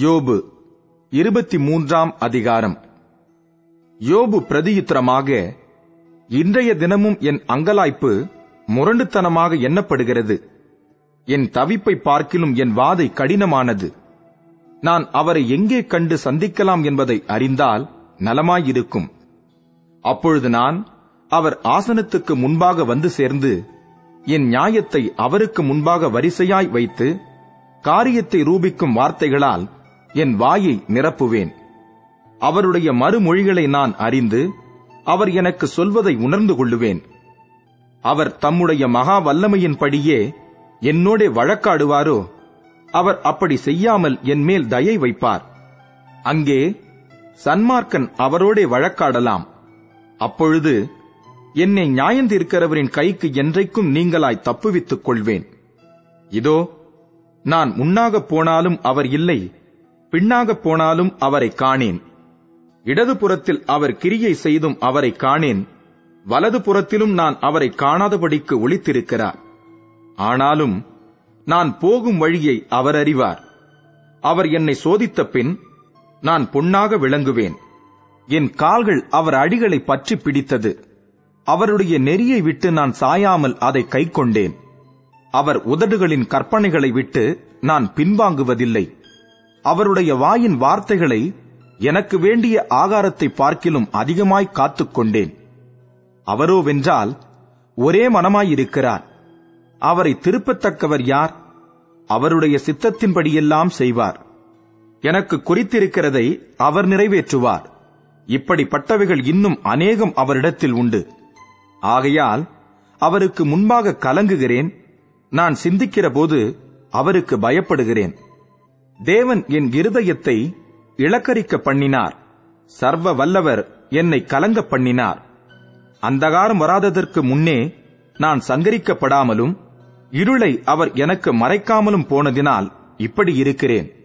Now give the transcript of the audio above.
யோபு இருபத்தி மூன்றாம் அதிகாரம். யோபு பிரதியுத்தரமாக இன்றைய தினமும் என் அங்கலாய்ப்பு முரண்டுத்தனமாக எண்ணப்படுகிறது. என் தவிப்பை பார்க்கிலும் என் வாதை கடினமானது. நான் அவரை எங்கே கண்டு சந்திக்கலாம் என்பதை அறிந்தால் நலமாயிருக்கும். அப்பொழுது நான் அவர் ஆசனத்துக்கு முன்பாக வந்து சேர்ந்து என் நியாயத்தை அவருக்கு முன்பாக வரிசையாய் வைத்து காரியத்தை ரூபிக்கும் வார்த்தைகளால் என் வாயை நிரப்புவேன். அவருடைய மறுமொழிகளை நான் அறிந்து அவர் எனக்கு சொல்வதை உணர்ந்து கொள்ளுவேன். அவர் தம்முடைய மகா வல்லமையின்படியே என்னோடே வழக்காடுவாரோ அவர் அப்படி செய்யாமல் என்மேல் தயை வைப்பார். அங்கே சன்மார்க்கன் அவரோடே வழக்காடலாம். அப்பொழுது என்னை நியாயந்திருக்கிறவரின் கைக்கு என்றைக்கும் நீங்களாய் தப்புவித்துக் கொள்வேன். இதோ நான் முன்னாகப் போனாலும் அவர் இல்லை பின்னாகப் போனாலும் அவரை காணேன். இடது புறத்தில் அவர் கிரியை செய்தும் அவரை காணேன். வலது புறத்திலும் நான் அவரை காணாதபடிக்கு ஒளித்திருக்கிறார். ஆனாலும் நான் போகும் வழியை அவர் அறிவார். அவர் என்னை சோதித்த பின் நான் பொன்னாக விளங்குவேன். என் கால்கள் அவர் அடிகளை பற்றி பிடித்தது. அவருடைய நெறியை விட்டு நான் சாயாமல் அதை கைக்கொண்டேன். அவர் உதடுகளின் கற்பனைகளை விட்டு நான் பின்வாங்குவதில்லை. அவருடைய வாயின் வார்த்தைகளை எனக்கு வேண்டிய ஆகாரத்தை பார்க்கிலும் அதிகமாய் காத்துக்கொண்டேன். அவரோவென்றால் ஒரே மனமாயிருக்கிறார். அவரை திருப்பத்தக்கவர் யார்? அவருடைய சித்தத்தின்படியெல்லாம் செய்வார். எனக்கு குறித்திருக்கிறதை அவர் நிறைவேற்றுவார். இப்படிப்பட்டவைகள் இன்னும் அநேகம் அவரிடத்தில் உண்டு. ஆகையால் அவருக்கு முன்பாக கலங்குகிறேன். நான் சிந்திக்கிற போது அவருக்கு பயப்படுகிறேன். தேவன் என் இருதயத்தை இளக்கரிக்க பண்ணினார். சர்வ வல்லவர் என்னை கலங்க பண்ணினார். அந்தகாரம் வராததற்கு முன்னே நான் சங்கரிக்கப்படாமலும் இருளை அவர் எனக்கு மறைக்காமலும் போனதினால் இப்படி இருக்கிறேன்.